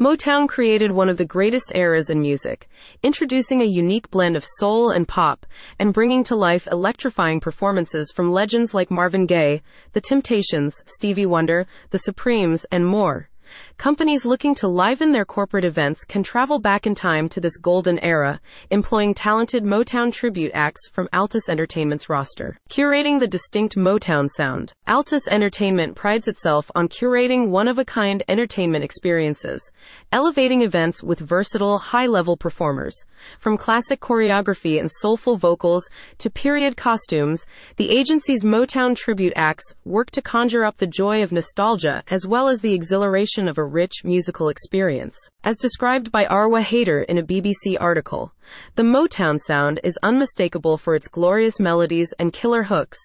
Motown created one of the greatest eras in music, introducing a unique blend of soul and pop, and bringing to life electrifying performances from legends like Marvin Gaye, The Temptations, Stevie Wonder, The Supremes, and more. Companies looking to liven their corporate events can travel back in time to this golden era, employing talented Motown tribute acts from Altus Entertainment's roster. Curating the distinct Motown sound. Altus Entertainment prides itself on curating one of a kind entertainment experiences, elevating events with versatile, high level performers. From classic choreography and soulful vocals to period costumes, the agency's Motown tribute acts work to conjure up the joy of nostalgia as well as the exhilaration of a rich musical experience. As described by Arwa Haider in a BBC article, the Motown sound is unmistakable for its glorious melodies and killer hooks.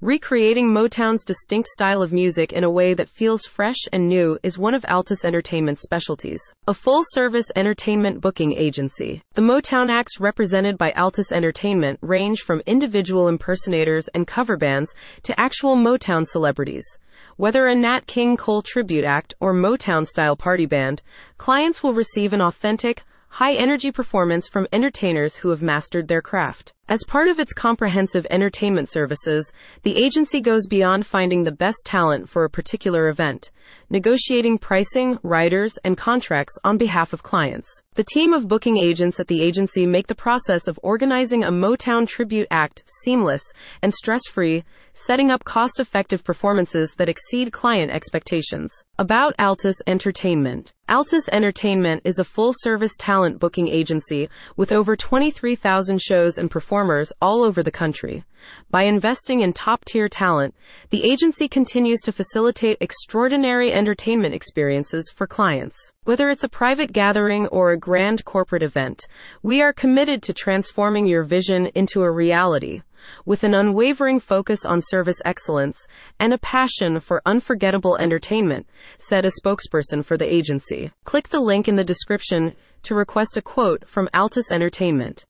Recreating Motown's distinct style of music in a way that feels fresh and new is one of Altus Entertainment's specialties. A full service entertainment booking agency. The Motown acts represented by Altus Entertainment range from individual impersonators and cover bands to actual Motown celebrities. Whether a Nat King Cole tribute act or Motown style party band, clients will receive an authentic, high energy performance from entertainers who have mastered their craft. As part of its comprehensive entertainment services, the agency goes beyond finding the best talent for a particular event, negotiating pricing, riders, and contracts on behalf of clients. The team of booking agents at the agency make the process of organizing a Motown tribute act seamless and stress free, setting up cost effective performances that exceed client expectations. About Altus Entertainment. Altus Entertainment is a full service talent booking agency with over 23,000 shows and performances performers all over the country. By investing in top tier talent, the agency continues to facilitate extraordinary entertainment experiences for clients. Whether it's a private gathering or a grand corporate event, we are committed to transforming your vision into a reality. With an unwavering focus on service excellence and a passion for unforgettable entertainment, said a spokesperson for the agency. Click the link in the description to request a quote from Altus Entertainment.